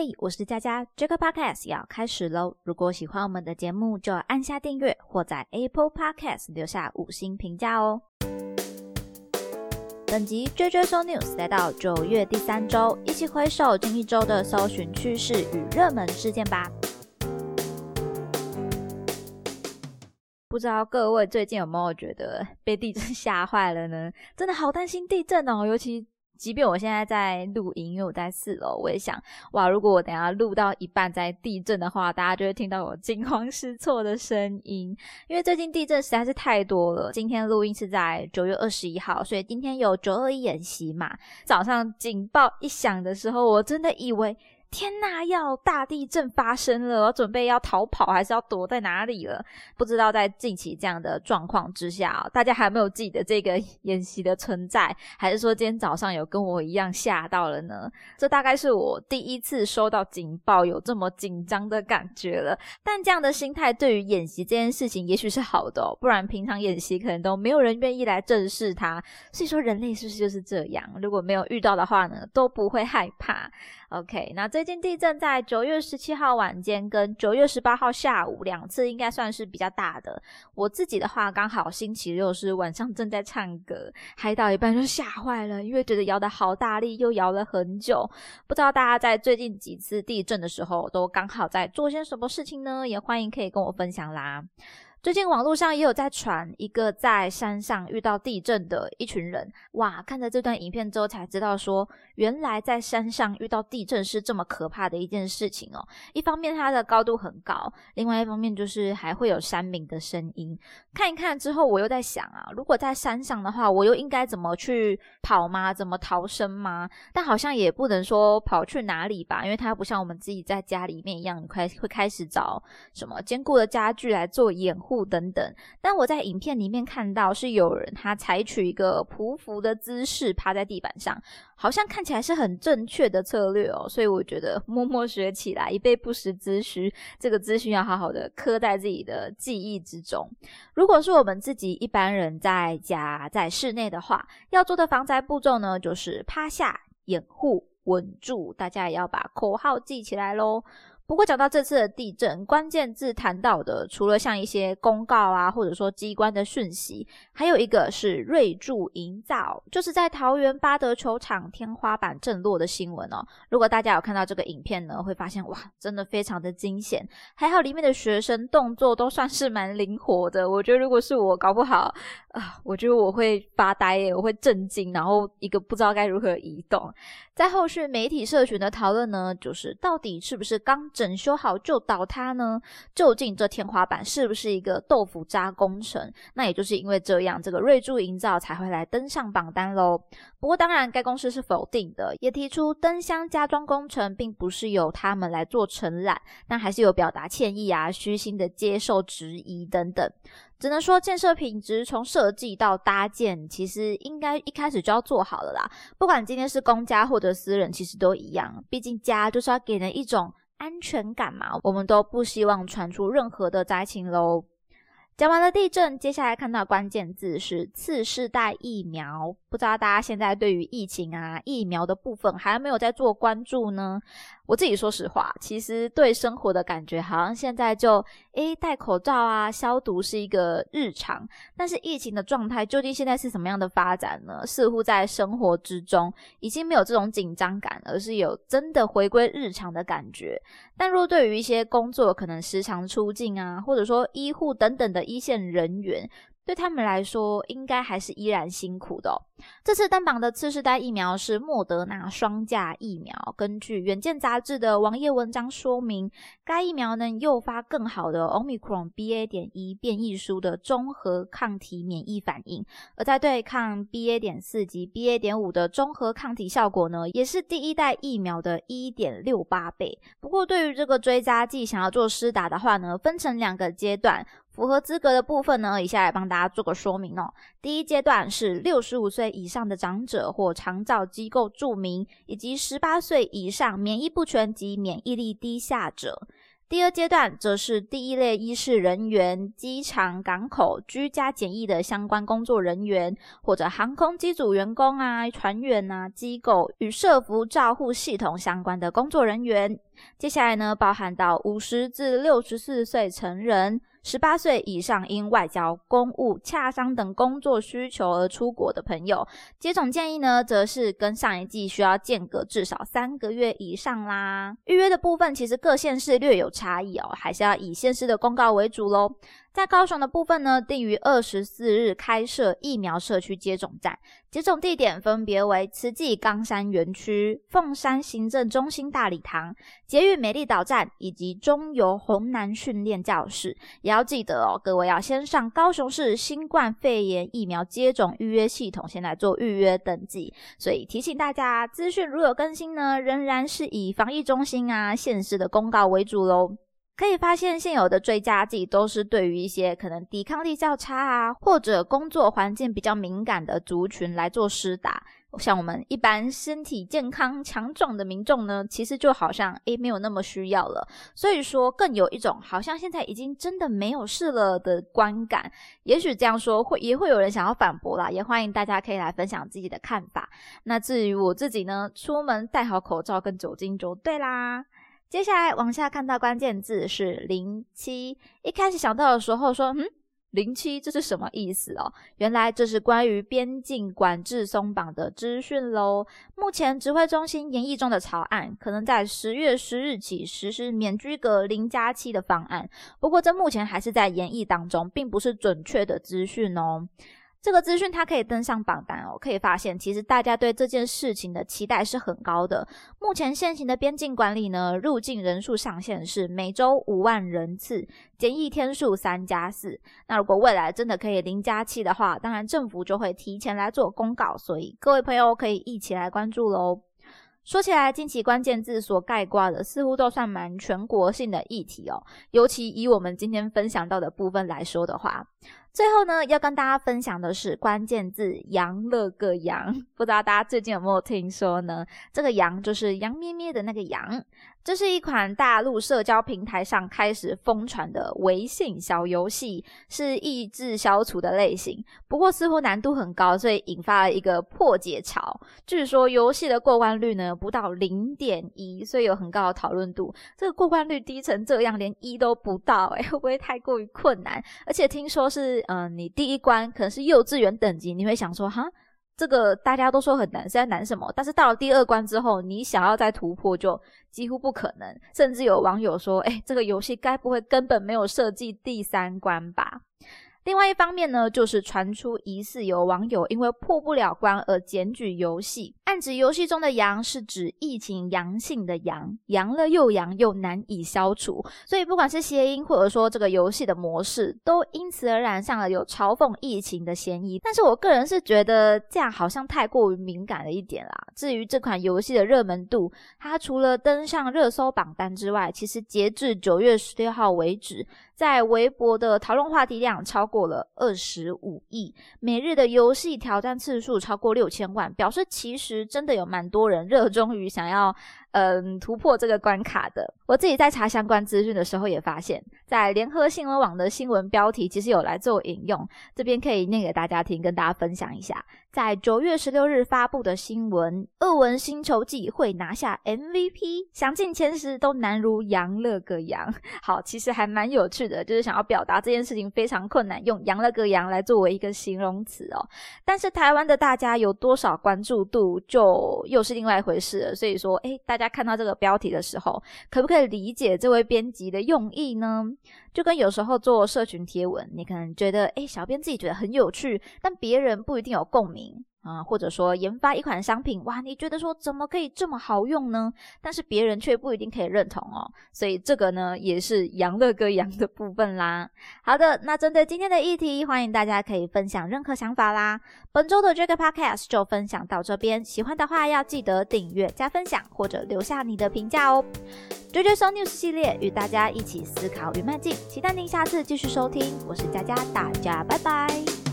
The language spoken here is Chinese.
嘿，我是佳佳，这个 podcast 要开始喽！如果喜欢我们的节目，就按下订阅或在 Apple Podcast 留下五星评价哦。本集追追搜 news 来到九月第三周，一起回首近一周的搜寻趋势与热门事件吧。不知道各位最近有没有觉得被地震 吓坏了呢？真的好担心地震哦，尤其。即便我现在在录音，因为我在四楼，我也想，哇，如果我等下录到一半在地震的话，大家就会听到我惊慌失措的声音。因为最近地震实在是太多了。今天录音是在九月二十一号，所以今天有九二一演习嘛。早上警报一响的时候，我真的以为。天呐，要大地震发生了，我准备要逃跑，还是要躲在哪里了？不知道在近期这样的状况之下，大家还有没有记得这个演习的存在，还是说今天早上有跟我一样吓到了呢？这大概是我第一次收到警报有这么紧张的感觉了。但这样的心态对于演习这件事情也许是好的哦，不然平常演习可能都没有人愿意来正视它。所以说，人类是不是就是这样？如果没有遇到的话呢，都不会害怕。OK，那这最近地震在九月十七号晚间跟九月十八号下午两次，应该算是比较大的。我自己的话，刚好星期六是晚上正在唱歌，嗨到一半就吓坏了，因为觉得摇的好大力，又摇了很久。不知道大家在最近几次地震的时候，都刚好在做些什么事情呢？也欢迎可以跟我分享啦。最近网络上也有在传一个在山上遇到地震的一群人，哇！看着这段影片之后才知道，说原来在山上遇到地震是这么可怕的一件事情哦。一方面它的高度很高，另外一方面就是还会有山鸣的声音。看一看之后，我又在想啊，如果在山上的话，我又应该怎么去跑吗？怎么逃生吗？但好像也不能说跑去哪里吧，因为它不像我们自己在家里面一样，开会开始找什么坚固的家具来做掩。护等等，但我在影片里面看到是有人他采取一个匍匐的姿势趴在地板上，好像看起来是很正确的策略哦，所以我觉得默默学起来，以备不时之需。这个资讯要好好的刻在自己的记忆之中。如果是我们自己一般人在家在室内的话，要做的防灾步骤呢，就是趴下、掩护、稳住。大家也要把口号记起来喽。不过讲到这次的地震，关键字谈到的，除了像一些公告啊，或者说机关的讯息，还有一个是瑞筑营造，就是在桃园八德球场天花板震落的新闻哦。如果大家有看到这个影片呢，会发现哇，真的非常的惊险。还好里面的学生动作都算是蛮灵活的。我觉得如果是我，搞不好啊，我觉得我会发呆耶，我会震惊，然后一个不知道该如何移动。在后续媒体社群的讨论呢，就是到底是不是刚整修好就倒塌呢？究竟这天花板是不是一个豆腐渣工程？那也就是因为这样，这个瑞筑营造才会来登上榜单喽。不过当然，该公司是否定的，也提出灯箱加装工程并不是由他们来做承揽，但还是有表达歉意啊，虚心的接受质疑等等。只能说建设品质从设计到搭建，其实应该一开始就要做好了啦。不管今天是公家或者私人，其实都一样。毕竟家就是要给人一种安全感嘛。我们都不希望传出任何的灾情喽。讲完了地震，接下来看到关键字是次世代疫苗。不知道大家现在对于疫情啊疫苗的部分还没有在做关注呢？我自己说实话，其实对生活的感觉好像现在就诶戴口罩啊消毒是一个日常，但是疫情的状态究竟现在是什么样的发展呢？似乎在生活之中已经没有这种紧张感，而是有真的回归日常的感觉。但若对于一些工作可能时常出境啊，或者说医护等等的一线人员。对他们来说，应该还是依然辛苦的。这次登榜的次世代疫苗是莫德纳双价疫苗。根据《远见》杂志的网页文章说明，该疫苗能诱发更好的 Omicron BA. 点一变异株的综合抗体免疫反应，而在对抗 BA. 点四及 BA. 点五的综合抗体效果呢，也是第一代疫苗的一点六八倍。不过，对于这个追加剂想要做施打的话呢，分成两个阶段。符合资格的部分呢，以下来帮大家做个说明哦。第一阶段是六十五岁以上的长者或长照机构住民，以及十八岁以上免疫不全及免疫力低下者。第二阶段则是第一类医事人员、机场、港口居家检疫的相关工作人员，或者航空机组员工啊、船员啊、机构与社服照护系统相关的工作人员。接下来呢，包含到五十至六十四岁成人。十八岁以上因外交、公务、洽商等工作需求而出国的朋友，接种建议呢，则是跟上一季需要间隔至少三个月以上啦。预约的部分其实各县市略有差异哦，还是要以县市的公告为主喽。在高雄的部分呢，定于二十四日开设疫苗社区接种站，接种地点分别为慈济冈山园区、凤山行政中心大礼堂、捷运美丽岛站以及中油红南训练教室。也要记得哦，各位要先上高雄市新冠肺炎疫苗接种预约系统，先来做预约登记。所以提醒大家，资讯如有更新呢，仍然是以防疫中心啊、县市的公告为主喽。可以发现，现有的追加剂都是对于一些可能抵抗力较差啊，或者工作环境比较敏感的族群来做施打。像我们一般身体健康强壮的民众呢，其实就好像诶没有那么需要了。所以说，更有一种好像现在已经真的没有事了的观感。也许这样说会也会有人想要反驳啦，也欢迎大家可以来分享自己的看法。那至于我自己呢，出门戴好口罩跟酒精就对啦。接下来往下看到关键字是零七，一开始想到的时候说，嗯，零七这是什么意思哦？原来这是关于边境管制松绑的资讯喽。目前指挥中心研议中的草案，可能在十月十日起实施免居隔零加七的方案，不过这目前还是在研议当中，并不是准确的资讯哦。这个资讯它可以登上榜单哦，可以发现其实大家对这件事情的期待是很高的。目前现行的边境管理呢，入境人数上限是每周五万人次，检疫天数三加四。那如果未来真的可以零加七的话，当然政府就会提前来做公告，所以各位朋友可以一起来关注喽。说起来，近期关键字所盖挂的似乎都算蛮全国性的议题哦，尤其以我们今天分享到的部分来说的话。最后呢，要跟大家分享的是关键字“羊乐个羊”，不知道大家最近有没有听说呢？这个“羊”就是羊咩咩的那个“羊”。这是一款大陆社交平台上开始疯传的微信小游戏，是益智消除的类型。不过似乎难度很高，所以引发了一个破解潮。据说游戏的过关率呢不到零点一，所以有很高的讨论度。这个过关率低成这样，连一都不到，哎，会不会太过于困难？而且听说是，嗯，你第一关可能是幼稚园等级，你会想说，哈。这个大家都说很难，是在难什么？但是到了第二关之后，你想要再突破就几乎不可能。甚至有网友说：“哎，这个游戏该不会根本没有设计第三关吧？”另外一方面呢，就是传出疑似有网友因为破不了关而检举游戏，暗指游戏中的“阳”是指疫情阳性的“阳”，阳了又阳又难以消除，所以不管是谐音或者说这个游戏的模式，都因此而染上了有嘲讽疫情的嫌疑。但是我个人是觉得这样好像太过于敏感了一点啦。至于这款游戏的热门度，它除了登上热搜榜单之外，其实截至九月十六号为止。在微博的讨论话题量超过了二十五亿，每日的游戏挑战次数超过六千万，表示其实真的有蛮多人热衷于想要。嗯，突破这个关卡的，我自己在查相关资讯的时候也发现，在联合新闻网的新闻标题其实有来做引用，这边可以念给大家听，跟大家分享一下。在九月十六日发布的新闻，《恶文星球季》会拿下 MVP，详进前十都难如羊了个羊。好，其实还蛮有趣的，就是想要表达这件事情非常困难，用羊了个羊来作为一个形容词哦。但是台湾的大家有多少关注度，就又是另外一回事了。所以说，哎，大。大家看到这个标题的时候，可不可以理解这位编辑的用意呢？就跟有时候做社群贴文，你可能觉得，哎，小编自己觉得很有趣，但别人不一定有共鸣。啊，或者说研发一款商品，哇，你觉得说怎么可以这么好用呢？但是别人却不一定可以认同哦，所以这个呢也是羊乐哥羊的部分啦。好的，那针对今天的议题，欢迎大家可以分享任何想法啦。本周的这个 podcast 就分享到这边，喜欢的话要记得订阅、加分享或者留下你的评价哦。追追 So News 系列与大家一起思考与迈进，期待您下次继续收听。我是佳佳，大家拜拜。